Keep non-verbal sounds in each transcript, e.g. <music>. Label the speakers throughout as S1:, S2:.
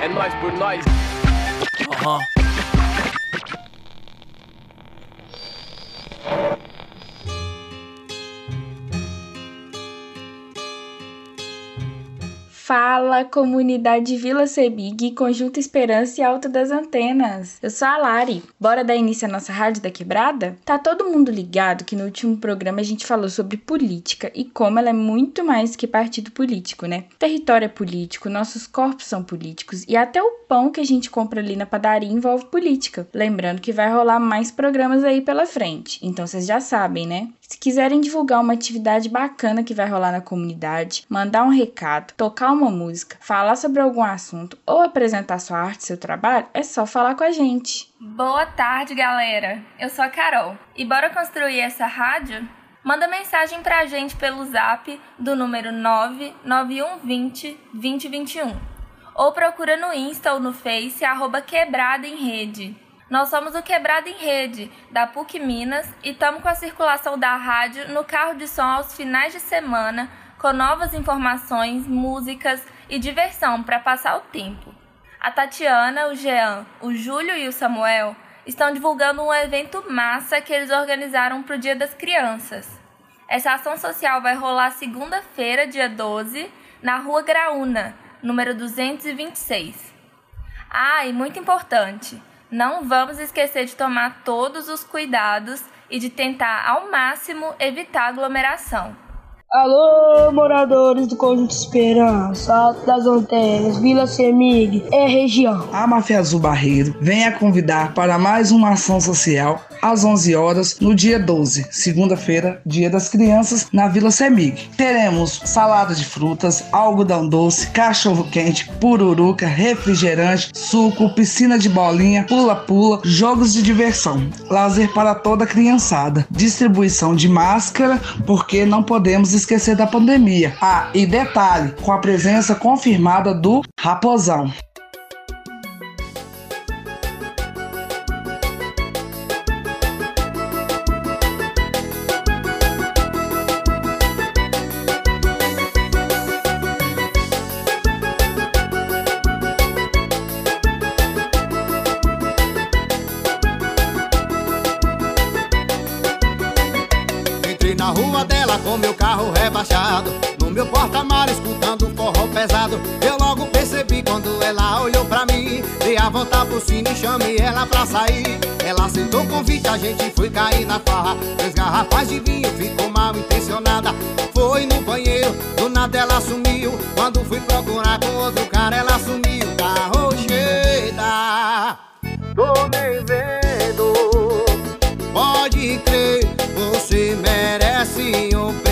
S1: É nóis por nós. Aham.
S2: Fala, comunidade Vila Sebig, Conjunto Esperança e Alto das Antenas. Eu sou a Lari. Bora dar início à nossa Rádio da Quebrada? Tá todo mundo ligado que no último programa a gente falou sobre política e como ela é muito mais que partido político, né? Território é político, nossos corpos são políticos e até o pão que a gente compra ali na padaria envolve política. Lembrando que vai rolar mais programas aí pela frente, então vocês já sabem, né? Se quiserem divulgar uma atividade bacana que vai rolar na comunidade, mandar um recado, tocar uma música, falar sobre algum assunto ou apresentar sua arte, seu trabalho, é só falar com a gente.
S3: Boa tarde, galera. Eu sou a Carol. E bora construir essa rádio? Manda mensagem pra gente pelo zap do número 99120 2021 ou procura no Insta ou no Face arroba quebrada em rede. Nós somos o Quebrado em Rede, da PUC Minas, e estamos com a circulação da rádio no carro de som aos finais de semana, com novas informações, músicas e diversão para passar o tempo. A Tatiana, o Jean, o Júlio e o Samuel estão divulgando um evento massa que eles organizaram para o Dia das Crianças. Essa ação social vai rolar segunda-feira, dia 12, na Rua Graúna, número 226. Ah, e muito importante, não vamos esquecer de tomar todos os cuidados e de tentar ao máximo evitar aglomeração.
S4: Alô, moradores do Conjunto Esperança, Alto das Antenas, Vila Semig, é região.
S5: A Máfia Azul Barreiro vem a convidar para mais uma ação social às 11 horas no dia 12, segunda-feira, Dia das Crianças, na Vila Semig. Teremos salada de frutas, algodão doce, cachorro quente, pururuca, refrigerante, suco, piscina de bolinha, pula-pula, jogos de diversão, lazer para toda a criançada, distribuição de máscara, porque não podemos esquecer da pandemia. Ah, e detalhe, com a presença confirmada do Raposão.
S6: Rebaixado. No meu porta-mar escutando forró pesado. Eu logo percebi quando ela olhou pra mim. Dei a volta pro cine e chamei ela pra sair. Ela aceitou o convite, a gente foi cair na farra. Três garrafas de vinho, ficou mal intencionada. Foi no banheiro, do nada ela sumiu. Quando fui procurar com outro cara ela sumiu. Carro cheia, tô nem vendo Pode crer, você merece um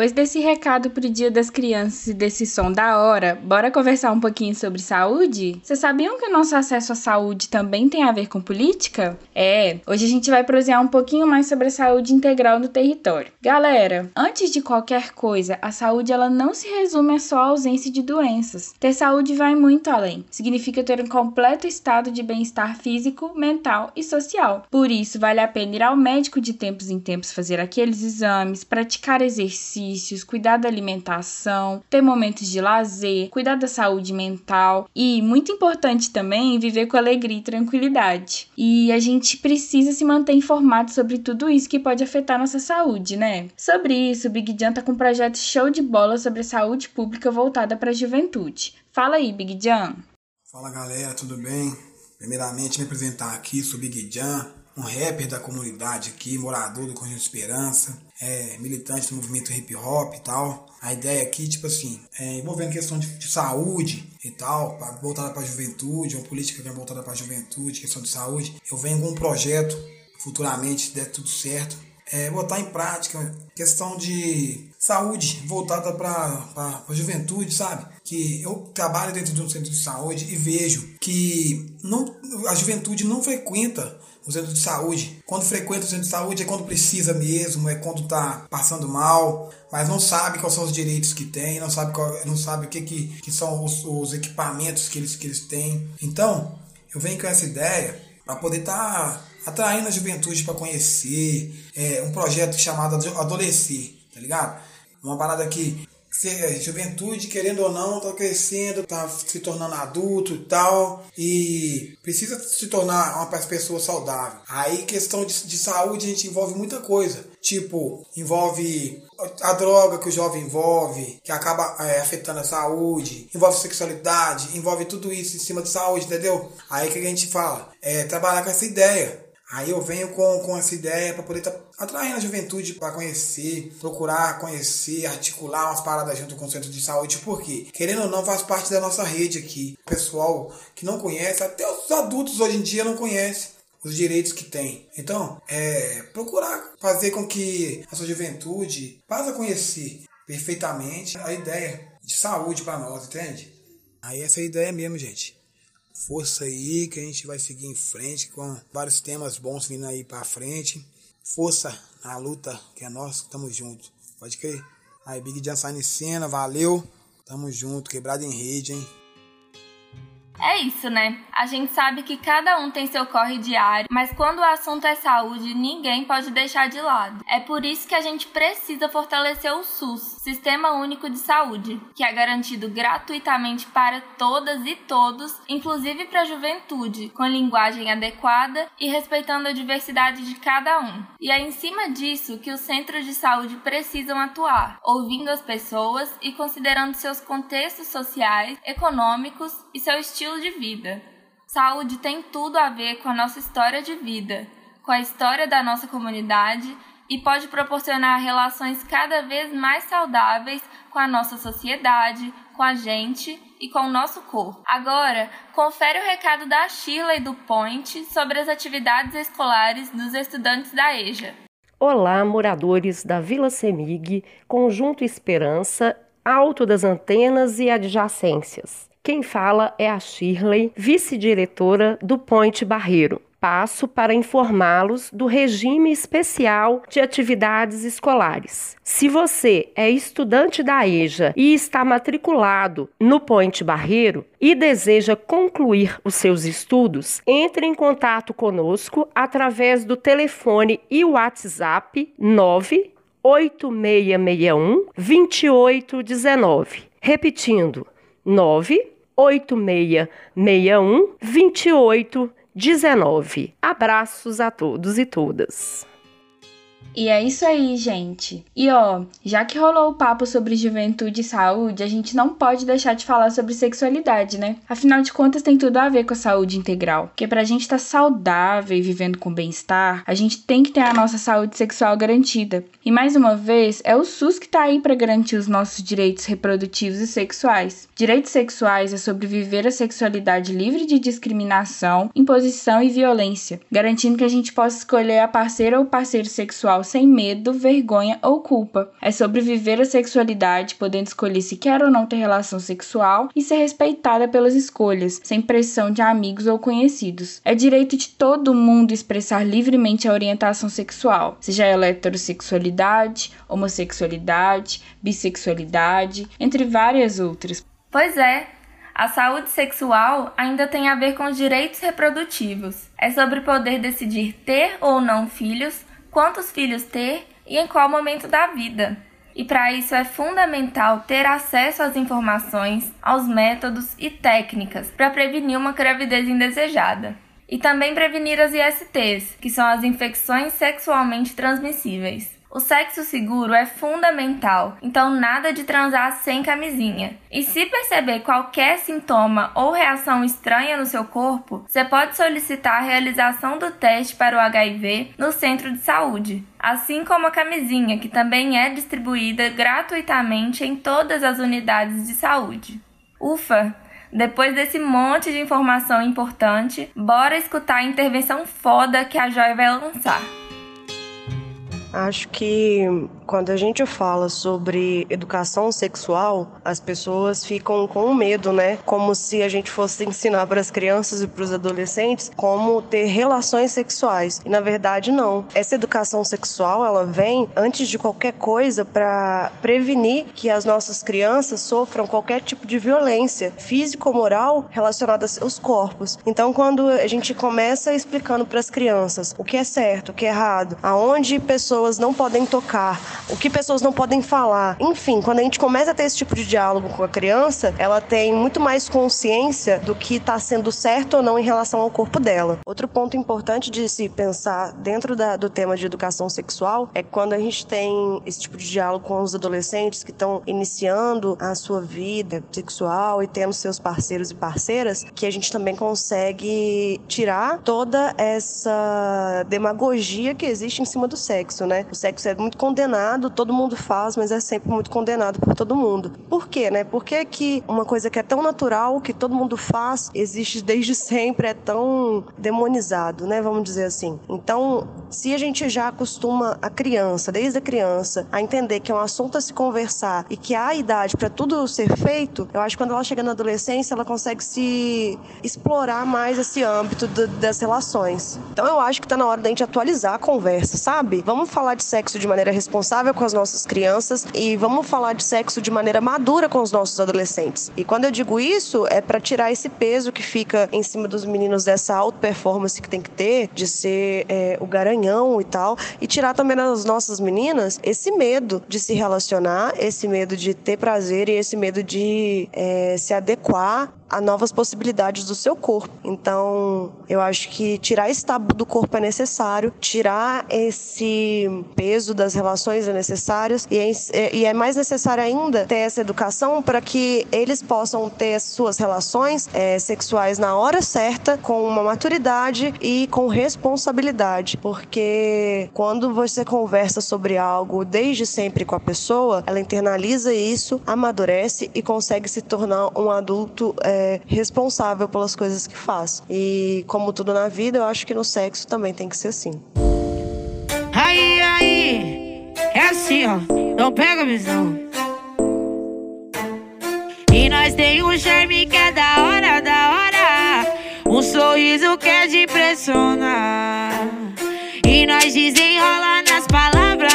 S2: Depois desse recado pro Dia das Crianças e desse som da hora, bora conversar um pouquinho sobre saúde? Vocês sabiam que o nosso acesso à saúde também tem a ver com política? É, hoje a gente vai prosear um pouquinho mais sobre a saúde integral no território. Galera, antes de qualquer coisa, a saúde ela não se resume a só a ausência de doenças. Ter saúde vai muito além. Significa ter um completo estado de bem-estar físico, mental e social. Por isso, vale a pena ir ao médico de tempos em tempos fazer aqueles exames, praticar exercícios exercícios, cuidar da alimentação, ter momentos de lazer, cuidar da saúde mental e, muito importante também, viver com alegria e tranquilidade. E a gente precisa se manter informado sobre tudo isso que pode afetar nossa saúde, né? Sobre isso, o Big Jan tá com um projeto show de bola sobre a saúde pública voltada para a juventude. Fala aí, Big Jan.
S7: Fala galera, tudo bem? Primeiramente, me apresentar aqui, sou Big Jan, um rapper da comunidade aqui, morador do Conjunto Esperança, é, militante do movimento hip hop e tal. A ideia aqui, tipo assim, é, envolvendo questão de, de saúde e tal, pra, voltada para a juventude, uma política que é voltada para a juventude, questão de saúde. Eu venho com um projeto, futuramente, se der tudo certo, é, botar em prática questão de saúde voltada para a juventude, sabe? Que eu trabalho dentro de um centro de saúde e vejo que não, a juventude não frequenta o centro de saúde. Quando frequenta o centro de saúde é quando precisa mesmo, é quando está passando mal, mas não sabe quais são os direitos que tem, não sabe, qual, não sabe o que, que, que são os, os equipamentos que eles, que eles têm. Então, eu venho com essa ideia para poder estar tá atraindo a juventude para conhecer é, um projeto chamado Adolescer, tá ligado? Uma parada que é, juventude, querendo ou não, tá crescendo, tá se tornando adulto e tal, e precisa se tornar uma pessoa saudável. Aí, questão de, de saúde, a gente envolve muita coisa. Tipo, envolve a droga que o jovem envolve, que acaba é, afetando a saúde, envolve sexualidade, envolve tudo isso em cima de saúde, entendeu? Aí que a gente fala, é trabalhar com essa ideia Aí eu venho com, com essa ideia para poder estar tá atraindo a juventude para conhecer, procurar conhecer, articular umas paradas junto com o centro de saúde, porque, querendo ou não, faz parte da nossa rede aqui. O pessoal que não conhece, até os adultos hoje em dia não conhecem os direitos que tem. Então, é procurar fazer com que a sua juventude passe a conhecer perfeitamente a ideia de saúde para nós, entende? Aí essa é a ideia mesmo, gente força aí que a gente vai seguir em frente com vários temas bons vindo aí para frente. Força na luta que é nossa, tamo junto. Pode crer. Aí, Big Jan sai em cena, valeu. Tamo junto, quebrado em rede, hein?
S3: É isso, né? A gente sabe que cada um tem seu corre diário, mas quando o assunto é saúde, ninguém pode deixar de lado. É por isso que a gente precisa fortalecer o SUS, Sistema Único de Saúde, que é garantido gratuitamente para todas e todos, inclusive para a juventude, com linguagem adequada e respeitando a diversidade de cada um. E é em cima disso que os centros de saúde precisam atuar, ouvindo as pessoas e considerando seus contextos sociais, econômicos e seu estilo estilo de vida. Saúde tem tudo a ver com a nossa história de vida, com a história da nossa comunidade e pode proporcionar relações cada vez mais saudáveis com a nossa sociedade, com a gente e com o nosso corpo. Agora, confere o recado da Shirley do Point sobre as atividades escolares dos estudantes da EJA.
S8: Olá, moradores da Vila Semig, Conjunto Esperança, Alto das Antenas e adjacências. Quem fala é a Shirley, vice-diretora do Ponte Barreiro. Passo para informá-los do regime especial de atividades escolares. Se você é estudante da EJA e está matriculado no Ponte Barreiro e deseja concluir os seus estudos, entre em contato conosco através do telefone e WhatsApp 9 8661 2819. Repetindo, 98661 2819. Abraços a todos e todas.
S2: E é isso aí, gente. E ó, já que rolou o papo sobre juventude e saúde, a gente não pode deixar de falar sobre sexualidade, né? Afinal de contas, tem tudo a ver com a saúde integral. Porque pra gente estar tá saudável e vivendo com bem-estar, a gente tem que ter a nossa saúde sexual garantida. E mais uma vez, é o SUS que tá aí para garantir os nossos direitos reprodutivos e sexuais. Direitos sexuais é sobre viver a sexualidade livre de discriminação, imposição e violência, garantindo que a gente possa escolher a parceira ou parceiro sexual sexual sem medo, vergonha ou culpa. É sobre viver a sexualidade, podendo escolher se quer ou não ter relação sexual e ser respeitada pelas escolhas, sem pressão de amigos ou conhecidos. É direito de todo mundo expressar livremente a orientação sexual, seja ela heterossexualidade, homossexualidade, bissexualidade, entre várias outras.
S3: Pois é, a saúde sexual ainda tem a ver com os direitos reprodutivos. É sobre poder decidir ter ou não filhos, quantos filhos ter e em qual momento da vida. E para isso é fundamental ter acesso às informações, aos métodos e técnicas para prevenir uma gravidez indesejada. E também prevenir as ISTs, que são as infecções sexualmente transmissíveis. O sexo seguro é fundamental, então nada de transar sem camisinha. E se perceber qualquer sintoma ou reação estranha no seu corpo, você pode solicitar a realização do teste para o HIV no centro de saúde, assim como a camisinha, que também é distribuída gratuitamente em todas as unidades de saúde. Ufa! Depois desse monte de informação importante, bora escutar a intervenção foda que a Joy vai lançar.
S9: Acho que quando a gente fala sobre educação sexual, as pessoas ficam com medo, né? Como se a gente fosse ensinar para as crianças e para os adolescentes como ter relações sexuais. E na verdade não. Essa educação sexual, ela vem antes de qualquer coisa para prevenir que as nossas crianças sofram qualquer tipo de violência física ou moral relacionada a seus corpos. Então, quando a gente começa explicando para as crianças o que é certo, o que é errado, aonde pessoas não podem tocar, o que pessoas não podem falar. Enfim, quando a gente começa a ter esse tipo de diálogo com a criança, ela tem muito mais consciência do que está sendo certo ou não em relação ao corpo dela. Outro ponto importante de se pensar dentro da, do tema de educação sexual é quando a gente tem esse tipo de diálogo com os adolescentes que estão iniciando a sua vida sexual e tendo seus parceiros e parceiras, que a gente também consegue tirar toda essa demagogia que existe em cima do sexo, né? O sexo é muito condenado, todo mundo faz, mas é sempre muito condenado por todo mundo. Por quê, né? Por que, que uma coisa que é tão natural, que todo mundo faz, existe desde sempre, é tão demonizado, né? Vamos dizer assim. Então, se a gente já acostuma a criança, desde a criança, a entender que é um assunto a se conversar e que há idade para tudo ser feito, eu acho que quando ela chega na adolescência, ela consegue se explorar mais esse âmbito do, das relações. Então, eu acho que tá na hora da gente atualizar a conversa, sabe? Vamos falar de sexo de maneira responsável com as nossas crianças e vamos falar de sexo de maneira madura com os nossos adolescentes. E quando eu digo isso, é para tirar esse peso que fica em cima dos meninos dessa alta performance que tem que ter, de ser é, o garanhão e tal, e tirar também das nossas meninas esse medo de se relacionar, esse medo de ter prazer e esse medo de é, se adequar a novas possibilidades do seu corpo. Então, eu acho que tirar esse tabu do corpo é necessário, tirar esse peso das relações é necessário e é, e é mais necessário ainda ter essa educação para que eles possam ter as suas relações é, sexuais na hora certa, com uma maturidade e com responsabilidade, porque quando você conversa sobre algo desde sempre com a pessoa, ela internaliza isso, amadurece e consegue se tornar um adulto é, responsável pelas coisas que faz. E como tudo na vida, eu acho que no sexo também tem que ser assim.
S10: Aí, aí, é assim, ó. Não pega visão. E nós tem um charme que é da hora, da hora. Um sorriso que é de impressionar. E nós desenrola nas palavras,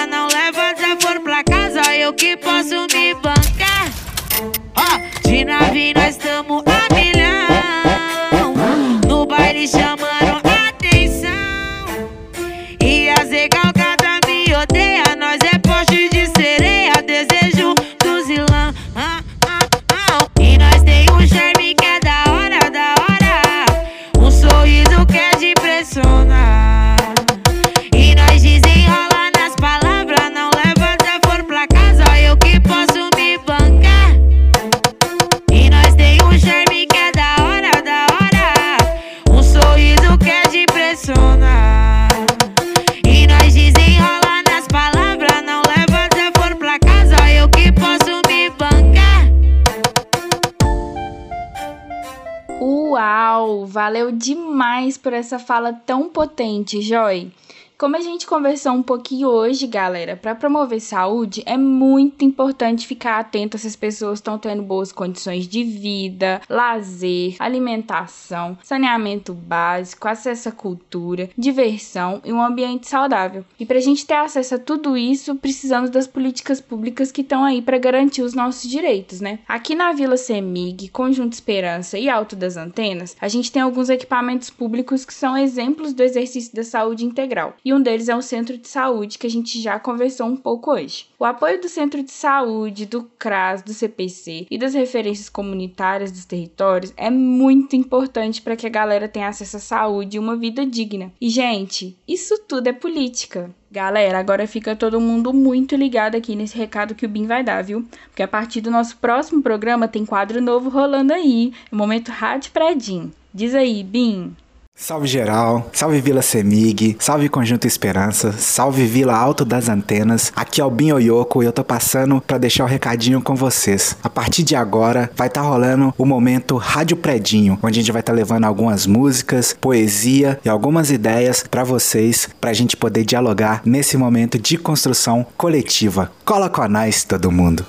S2: demais por essa fala tão potente, Joy. Como a gente conversou um pouquinho hoje, galera, para promover saúde é muito importante ficar atento se as pessoas estão tendo boas condições de vida, lazer, alimentação, saneamento básico, acesso à cultura, diversão e um ambiente saudável. E para a gente ter acesso a tudo isso, precisamos das políticas públicas que estão aí para garantir os nossos direitos, né? Aqui na Vila Semig, Conjunto Esperança e Alto das Antenas, a gente tem alguns equipamentos públicos que são exemplos do exercício da saúde integral e um deles é o centro de saúde, que a gente já conversou um pouco hoje. O apoio do centro de saúde, do CRAS, do CPC e das referências comunitárias dos territórios é muito importante para que a galera tenha acesso à saúde e uma vida digna. E, gente, isso tudo é política. Galera, agora fica todo mundo muito ligado aqui nesse recado que o Bim vai dar, viu? Porque a partir do nosso próximo programa tem quadro novo rolando aí, o Momento Rádio Predim. Diz aí, Bim.
S11: Salve geral, salve Vila Semig, salve Conjunto Esperança, salve Vila Alto das Antenas. Aqui é o Bin Oyoko e eu tô passando para deixar o um recadinho com vocês. A partir de agora vai estar tá rolando o momento Rádio Predinho, onde a gente vai estar tá levando algumas músicas, poesia e algumas ideias para vocês, pra gente poder dialogar nesse momento de construção coletiva. Cola com nós todo mundo.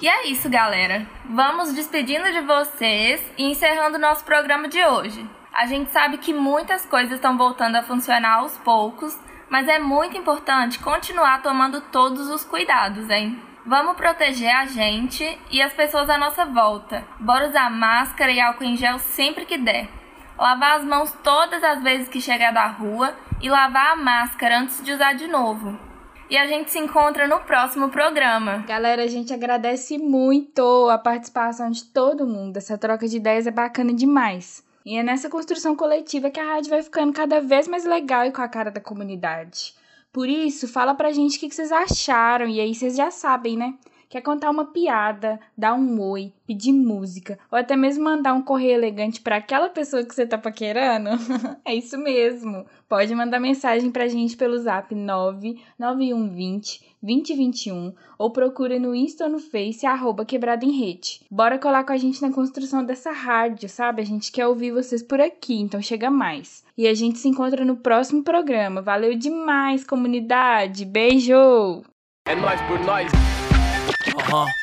S3: E é isso, galera. Vamos despedindo de vocês e encerrando nosso programa de hoje. A gente sabe que muitas coisas estão voltando a funcionar aos poucos, mas é muito importante continuar tomando todos os cuidados, hein? Vamos proteger a gente e as pessoas à nossa volta. Bora usar máscara e álcool em gel sempre que der. Lavar as mãos todas as vezes que chegar da rua e lavar a máscara antes de usar de novo. E a gente se encontra no próximo programa.
S2: Galera, a gente agradece muito a participação de todo mundo. Essa troca de ideias é bacana demais. E é nessa construção coletiva que a rádio vai ficando cada vez mais legal e com a cara da comunidade. Por isso, fala pra gente o que vocês acharam, e aí vocês já sabem, né? Quer contar uma piada, dar um oi, pedir música, ou até mesmo mandar um correio elegante para aquela pessoa que você tá paquerando? <laughs> é isso mesmo. Pode mandar mensagem pra gente pelo zap 99120 2021 ou procura no Insta ou no Face arroba quebrado em rede. Bora colar com a gente na construção dessa rádio, sabe? A gente quer ouvir vocês por aqui, então chega mais. E a gente se encontra no próximo programa. Valeu demais, comunidade! Beijo!
S1: É nóis por nós! 啊哈